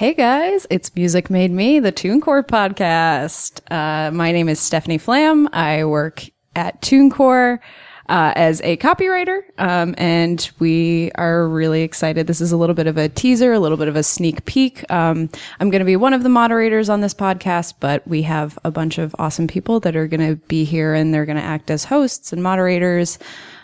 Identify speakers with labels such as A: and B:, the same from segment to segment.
A: Hey guys, it's Music Made Me, the TuneCore podcast. Uh, my name is Stephanie Flam. I work at TuneCore uh, as a copywriter, um, and we are really excited. This is a little bit of a teaser, a little bit of a sneak peek. Um, I'm going to be one of the moderators on this podcast, but we have a bunch of awesome people that are going to be here, and they're going to act as hosts and moderators.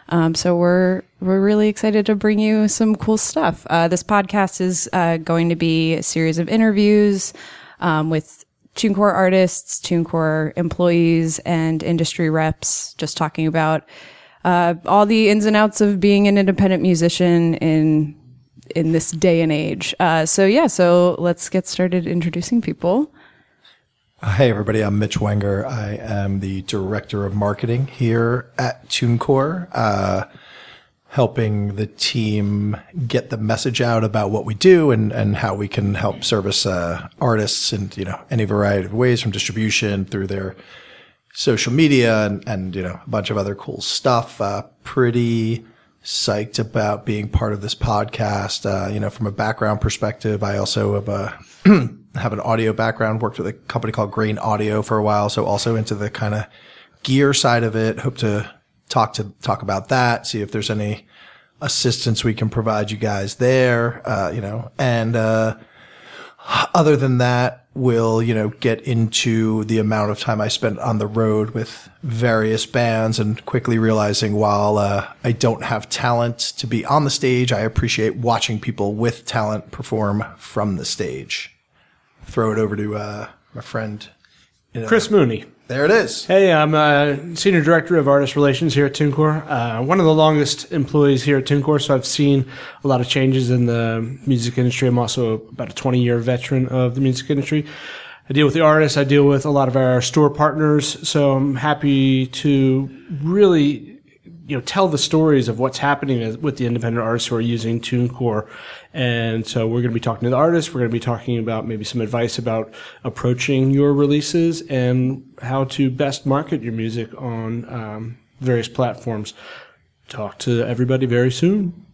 A: Um, so we're we're really excited to bring you some cool stuff. Uh, this podcast is uh, going to be a series of interviews um, with TuneCore artists, TuneCore employees, and industry reps, just talking about uh, all the ins and outs of being an independent musician in in this day and age. Uh, so yeah, so let's get started introducing people.
B: Hey everybody, I'm Mitch Wenger. I am the director of marketing here at TuneCore, uh, helping the team get the message out about what we do and, and how we can help service uh, artists in you know any variety of ways, from distribution through their social media and, and you know a bunch of other cool stuff. Uh, pretty psyched about being part of this podcast. Uh, you know, from a background perspective, I also have a have an audio background, worked with a company called Grain Audio for a while. So also into the kind of gear side of it. Hope to talk to talk about that. See if there's any assistance we can provide you guys there. Uh, you know, and, uh, other than that, we'll, you know, get into the amount of time I spent on the road with various bands and quickly realizing while, uh, I don't have talent to be on the stage, I appreciate watching people with talent perform from the stage throw it over to uh, my friend
C: you know, Chris Mooney.
B: There it is.
C: Hey, I'm uh, senior director of artist relations here at TuneCore. Uh, one of the longest employees here at TuneCore, so I've seen a lot of changes in the music industry. I'm also about a 20 year veteran of the music industry. I deal with the artists. I deal with a lot of our store partners. So I'm happy to really you know tell the stories of what's happening with the independent artists who are using TuneCore. And so we're going to be talking to the artists. We're going to be talking about maybe some advice about approaching your releases and how to best market your music on um, various platforms. Talk to everybody very soon.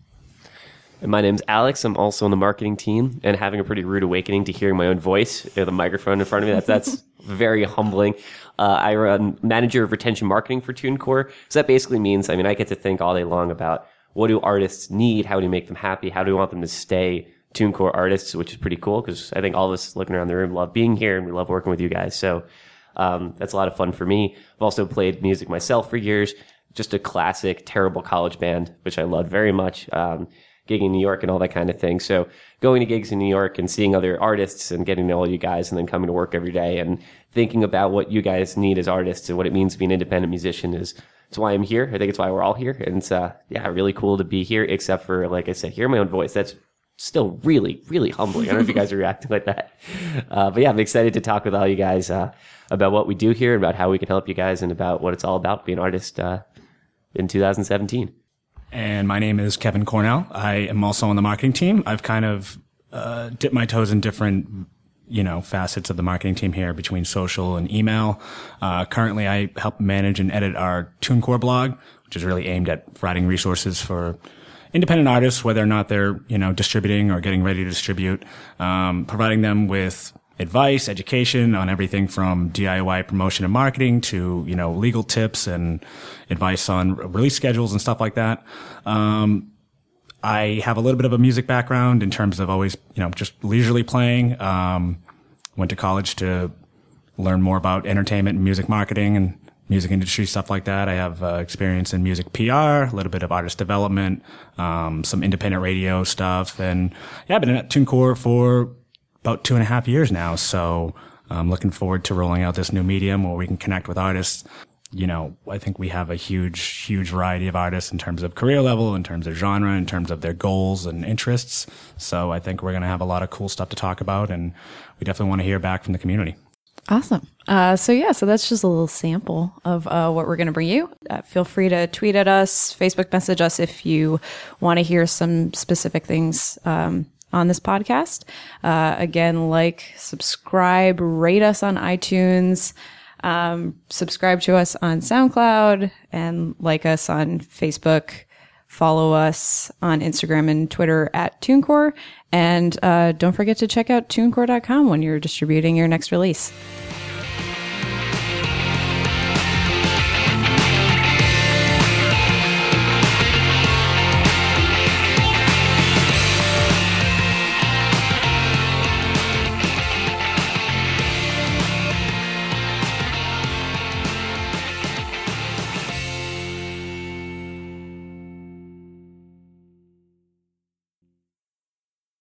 D: And my name's Alex. I'm also on the marketing team and having a pretty rude awakening to hearing my own voice with a microphone in front of me. That's, that's very humbling. Uh, I run manager of retention marketing for TuneCore. So that basically means, I mean, I get to think all day long about what do artists need? How do we make them happy? How do we want them to stay TuneCore artists, which is pretty cool because I think all of us looking around the room love being here and we love working with you guys. So, um, that's a lot of fun for me. I've also played music myself for years. Just a classic, terrible college band, which I loved very much. Um, gigging in New York and all that kind of thing. So going to gigs in New York and seeing other artists and getting to know all you guys and then coming to work every day and thinking about what you guys need as artists and what it means to be an independent musician is it's why I'm here. I think it's why we're all here. And it's, uh, yeah, really cool to be here, except for, like I said, hear my own voice. That's still really, really humbling. I don't know if you guys are reacting like that. Uh, but yeah, I'm excited to talk with all you guys, uh, about what we do here, and about how we can help you guys and about what it's all about being an artist, uh, in 2017.
E: And my name is Kevin Cornell. I am also on the marketing team. I've kind of uh, dipped my toes in different, you know, facets of the marketing team here between social and email. Uh, currently, I help manage and edit our TuneCore blog, which is really aimed at providing resources for independent artists, whether or not they're, you know, distributing or getting ready to distribute, um, providing them with advice, education on everything from DIY promotion and marketing to, you know, legal tips and advice on release schedules and stuff like that. Um, I have a little bit of a music background in terms of always, you know, just leisurely playing. Um, went to college to learn more about entertainment and music marketing and music industry stuff like that. I have uh, experience in music PR, a little bit of artist development, um, some independent radio stuff, and yeah, I've been at TuneCore for about two and a half years now. So I'm looking forward to rolling out this new medium where we can connect with artists. You know, I think we have a huge, huge variety of artists in terms of career level, in terms of genre, in terms of their goals and interests. So I think we're going to have a lot of cool stuff to talk about and we definitely want to hear back from the community.
A: Awesome. Uh, so yeah, so that's just a little sample of uh, what we're going to bring you. Uh, feel free to tweet at us, Facebook message us if you want to hear some specific things um, on this podcast. Uh, again, like, subscribe, rate us on iTunes, um, subscribe to us on SoundCloud, and like us on Facebook. follow us on Instagram and Twitter at TuneCore. And uh, don't forget to check out tunecore.com when you're distributing your next release.